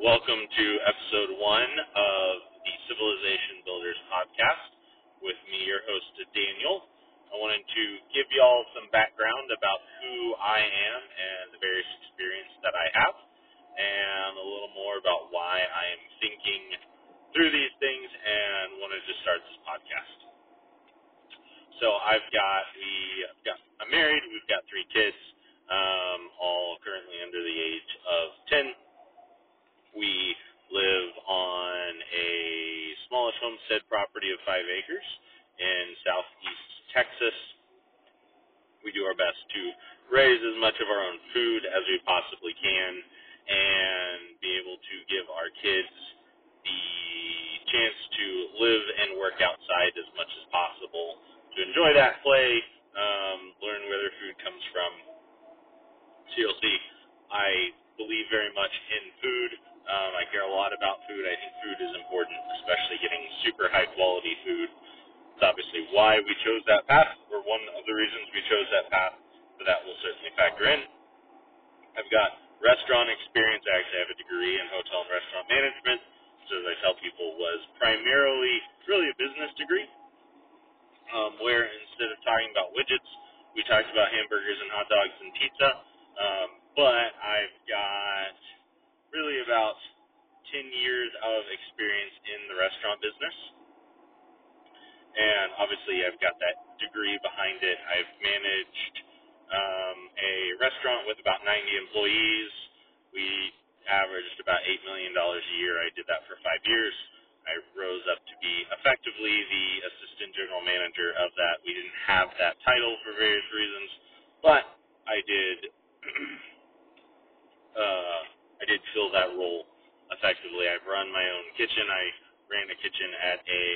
Welcome to episode one of the Civilization Builders podcast with me, your host, Daniel. I wanted to give you all some background about who I am and the various experience that I have, and a little more about why I am thinking through these things and wanted to start this podcast. So I've got we I've got I'm married. We've got three kids, um, acres in southeast Texas. We do our best to raise as much of our own food as we possibly can and be able to give our kids the chance to live and work outside as much as possible, to enjoy that play, um, learn where their food comes from. So you'll see, I believe very much in food. Um, I care a lot about food. I think food is important, especially getting super high quality food. It's obviously why we chose that path, or one of the reasons we chose that path, but that will certainly factor in. I've got restaurant experience. I actually have a degree in hotel and restaurant management, which, as I tell people, was primarily really a business degree, um, where instead of talking about widgets, we talked about hamburgers and hot dogs and pizza. Um, but I've got really about 10 years of experience in the restaurant business. And obviously, I've got that degree behind it. I've managed um, a restaurant with about 90 employees. We averaged about $8 million a year. I did that for five years. I rose up to be effectively the assistant general manager of that. We didn't have that title for various reasons, but I did uh, I did fill that role effectively. I've run my own kitchen. I ran a kitchen at a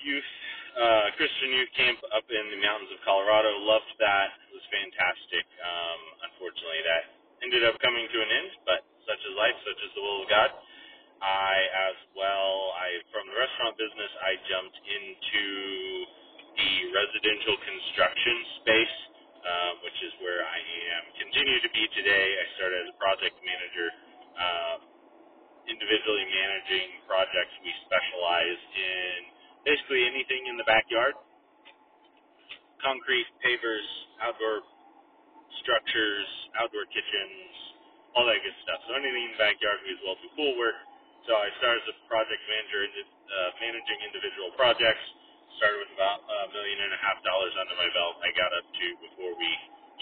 youth uh, Christian youth camp up in the mountains of Colorado. Loved that. It was fantastic. Um, unfortunately, that ended up coming to an end, but such is life, such is the will of God. I as well, I from the restaurant business, I jumped into the residential construction space the backyard concrete, pavers, outdoor structures, outdoor kitchens, all that good stuff. So anything in the backyard we as well do pool work. So I started as a project manager, uh, managing individual projects started with about a million and a half dollars under my belt. I got up to before we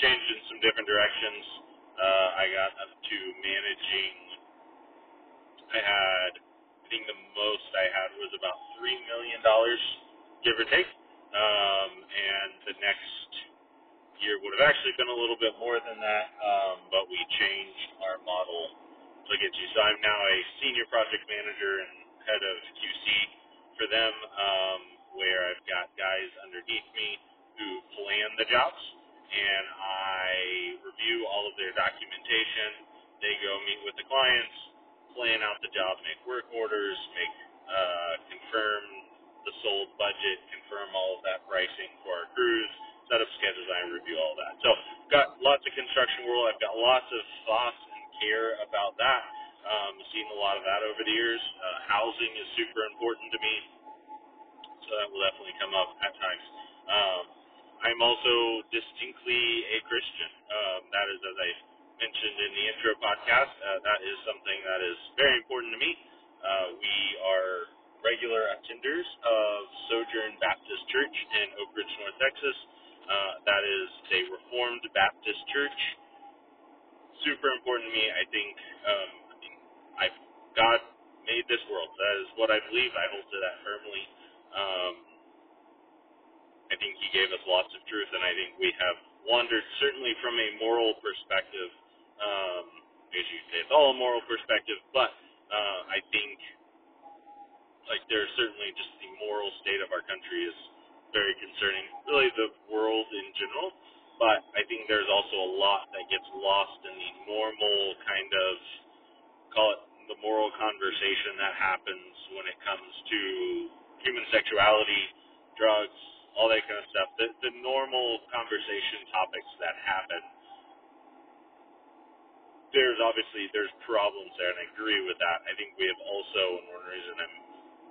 changed in some different directions. Uh, I got up to managing. I had, I think the most I had was about three million dollars, give or take. Um, and the next year would have actually been a little bit more than that, um, but we changed our model to get you. So I'm now a senior project manager and head of QC for them. Um, where I've got guys underneath me who plan the jobs, and I review all of their documentation. They go meet with the clients, plan out the job, make work orders, make uh, confirm the sold budget, confirm all of that pricing for our crews, set up schedules, I review all that. So I've got lots of construction world. I've got lots of thoughts and care about that. Um, seen a lot of that over the years. Uh, housing is super important to me so that will definitely come up at times. Um, I'm also distinctly a Christian. Um, that is, as I mentioned in the intro podcast, uh, that is something that is very important to me. Uh, we are regular attenders of Sojourn Baptist Church in Oak Ridge, North Texas. Uh, that is a Reformed Baptist church. Super important to me. I think um, I God made this world. That is what I believe. I hold to that firmly. Um, I think he gave us lots of truth, and I think we have wandered certainly from a moral perspective. Um, as you say, it's all a moral perspective, but uh, I think like there's certainly just the moral state of our country is very concerning. Really, the world in general, but I think there's also a lot that gets lost in the normal kind of call it the moral conversation that happens when it comes to human sexuality, drugs, all that kind of stuff. The, the normal conversation topics that happen. there's obviously there's problems there, and I agree with that. I think we have also, and one reason I'm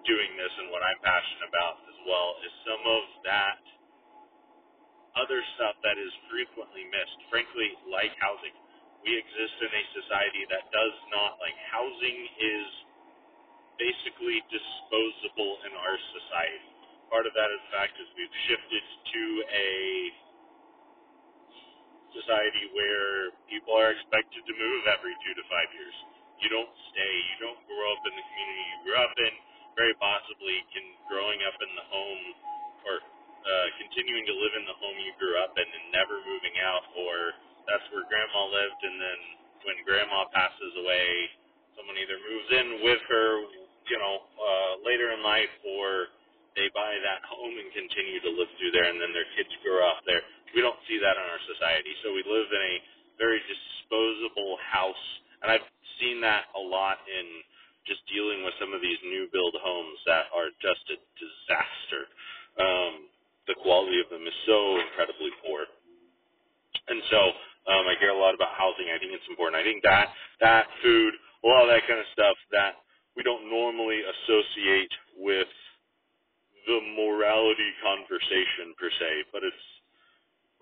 doing this and what I'm passionate about as well is some of that other stuff that is frequently missed. Frankly, like housing, we exist in a society that does not like housing is basically disposable in our society. Part of that, in fact, is we've shifted to a society where people are expected to move every two to five years. You don't stay. You don't grow up in the community you grew up in. Very possibly, in growing up in the home or uh, continuing to live in the home you grew up in and never moving out, or that's where grandma lived, and then when grandma passes away, someone either moves in with her, you know, uh, later in life, or they buy that home and continue to live through there, and then their kids grow up there. We don't see that in our society, so we live in a very disposable house, and I've seen that a lot in just dealing with some of these new build homes that are just a disaster. Um, the quality of them is so incredibly poor, and so um, I care a lot about housing. I think it's important. I think that that food, a lot of that kind of stuff that we don't normally associate with the morality conversation per se, but it's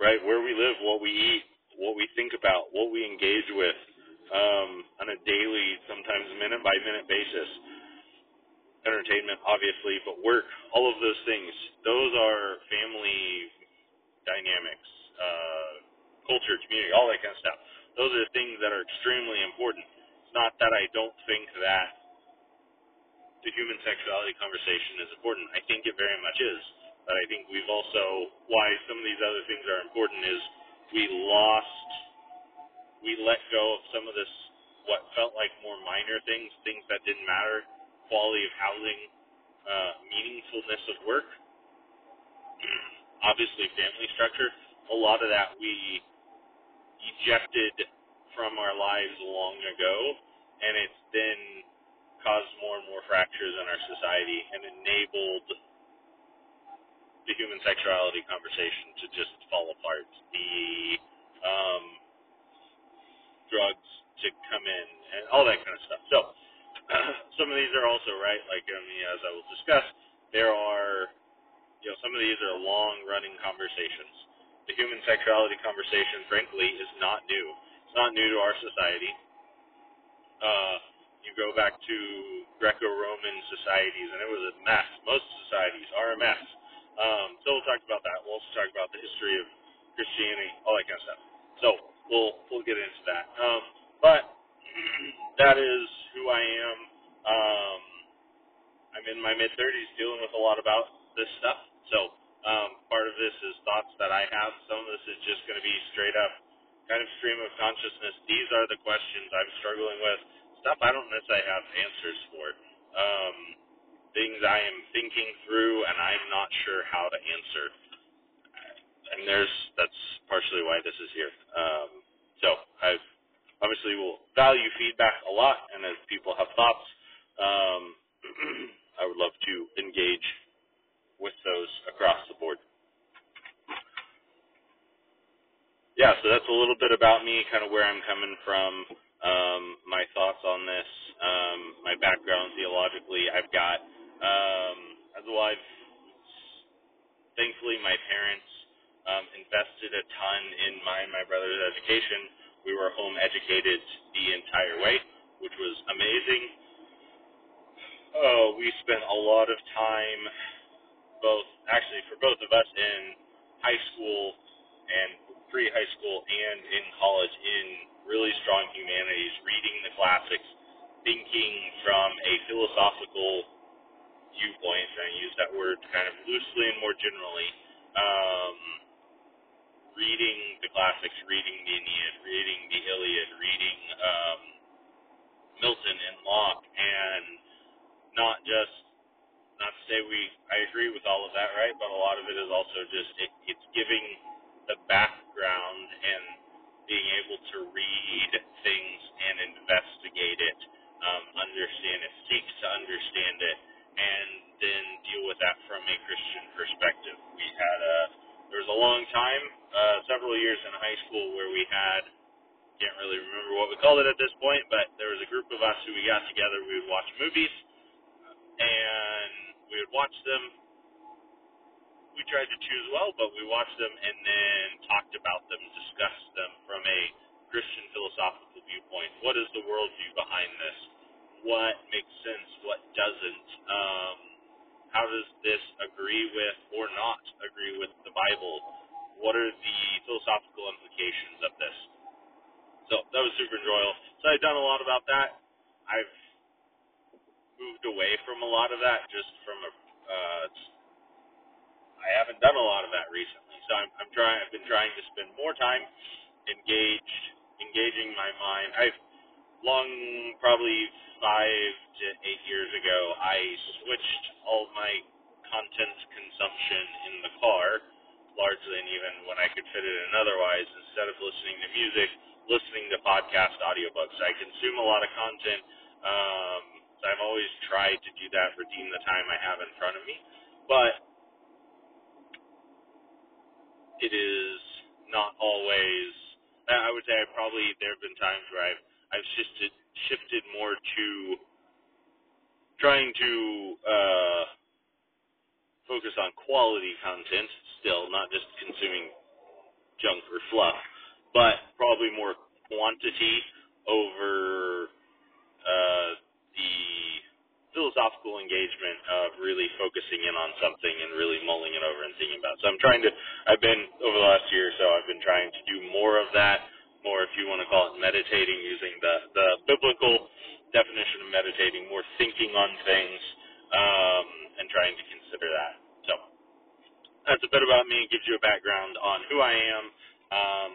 right where we live, what we eat, what we think about, what we engage with um, on a daily, sometimes minute by minute basis. Entertainment, obviously, but work, all of those things. Those are family dynamics, uh, culture, community, all that kind of stuff. Those are things that are extremely important. It's not that I don't think that the human sexuality conversation is important. I think it very much is. But I think we've also, why some of these other things are important is we lost, we let go of some of this, what felt like more minor things, things that didn't matter, quality of housing, uh, meaningfulness of work, obviously family structure. A lot of that we ejected from our lives long ago, and it's then caused more and more fractures in our society and enabled the human sexuality conversation to just fall apart. The um, drugs to come in and all that kind of stuff. So some of these are also right, like I mean, as I will discuss, there are you know some of these are long running conversations. The human sexuality conversation, frankly, is not new. It's not new to our society. Uh, you go back to Greco-Roman societies, and it was a mess. Most societies are a mess. Um, so we'll talk about that. We'll also talk about the history of Christianity, all that kind of stuff. So we'll we'll get into that. Um, but that is who I am. Um, I'm in my mid 30s, dealing with a lot about this stuff. So um, part of this is thoughts that I have. Some of this is just going to be straight up kind of stream of consciousness. These are the questions I'm struggling with stuff I don't necessarily have answers for. Um, things I am thinking through and I'm not sure how to answer. And there's that's partially why this is here. Um, so I obviously will value feedback a lot, and as people have thoughts, um, I would love to engage with those across the board. Yeah, so that's a little bit about me, kind of where I'm coming from um, my thoughts on this, um, my background theologically. I've got, um, as well, thankfully my parents um, invested a ton in my and my brother's education. We were home educated the entire way, which was amazing. Oh, we spent a lot of time, both actually for both of us in high school and pre-high school and in college in really strong humanities, reading the classics, thinking from a philosophical viewpoint, and I use that word kind of loosely and more generally, um, reading the classics, reading the Aeneid, reading the Iliad, reading um, Milton and Locke, and not just not to say we I agree with all of that, right? But a lot of it is also just it, it's giving the background and being able to read things and investigate it, um, understand it, seek to understand it, and then deal with that from a Christian perspective. We had a there was a long time, uh, several years in high school where we had can't really remember what we called it at this point, but there was a group of us who we got together. We would watch movies, and we would watch them. We tried to choose well, but we watched them and then talked about them, discussed them from a Christian philosophical viewpoint. What is the worldview behind this? What makes sense? What doesn't? Um, how does this agree with or not agree with the Bible? What are the philosophical implications of this? So that was super enjoyable. So I've done a lot about that. I've moved away from a lot of that just from a uh, I haven't done a lot of that recently. So I'm, I'm trying. I've been trying to spend more time engaged, engaging my mind. I've long, probably five to eight years ago, I switched all my content consumption in the car, largely, and even when I could fit it in otherwise, instead of listening to music, listening to podcast audiobooks. I consume a lot of content. Um, so I've always tried to do that, redeem the time I have in front of me. But it is not always. I would say I probably there have been times where I've I've shifted shifted more to trying to uh, focus on quality content still, not just consuming junk or fluff, but probably more quantity over uh, the philosophical engagement of really focusing in on something and really mulling it over and thinking about. It. So I'm trying to. I've been over the last year or so. I've been trying to do more of that. More, if you want to call it meditating, using the the biblical definition of meditating, more thinking on things, um, and trying to consider that. So that's a bit about me. It gives you a background on who I am. Um,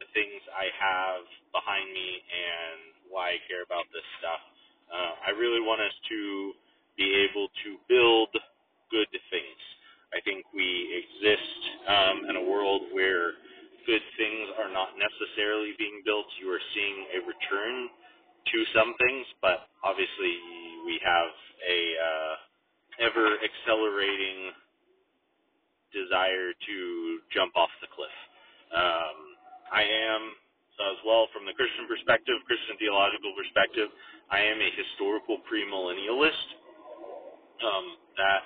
the things I have behind me and why I care about this stuff. Uh, I really want us to be able to build good things. I think we exist um, in a world where good things are not necessarily being built. You are seeing a return to some things, but obviously we have a uh, ever accelerating desire to jump off the cliff. Um, I am, so as well from the Christian perspective, Christian theological perspective, I am a historical premillennialist. Um, that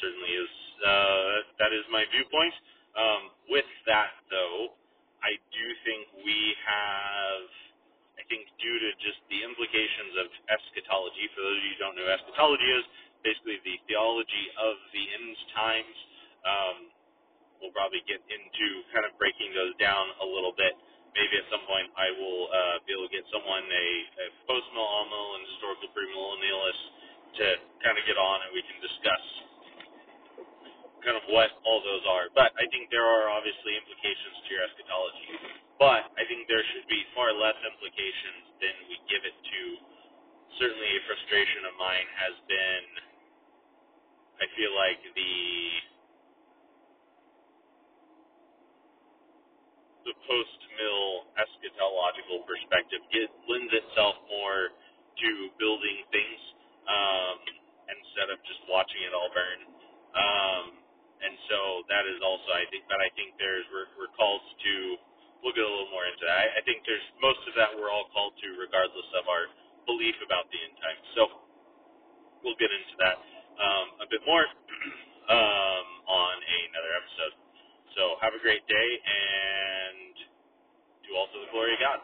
certainly is uh, that is my viewpoint. Um, with that, though, I do think we have, I think, due to just the implications of eschatology. For those of you who don't know, eschatology is basically the theology of the end times. Um, we'll probably get into kind of breaking those down a little bit. Maybe at some point I will uh, be able to get someone, a, a post-millennial and historical premillennialist, to kind of get on and we can discuss kind of what all those are. But I think there are obviously implications to your eschatology. But I think there should be far less implications than we give it to. Certainly, a frustration of mine has been, I feel like the the post-mill eschatological perspective it lends itself more to building things um, instead of just watching it all burn. Um, and so that is also, I think, but I think there's we're, we're called to. We'll get a little more into that. I, I think there's most of that we're all called to, regardless of our belief about the end times. So we'll get into that um, a bit more um, on another episode. So have a great day and do all to the glory of God.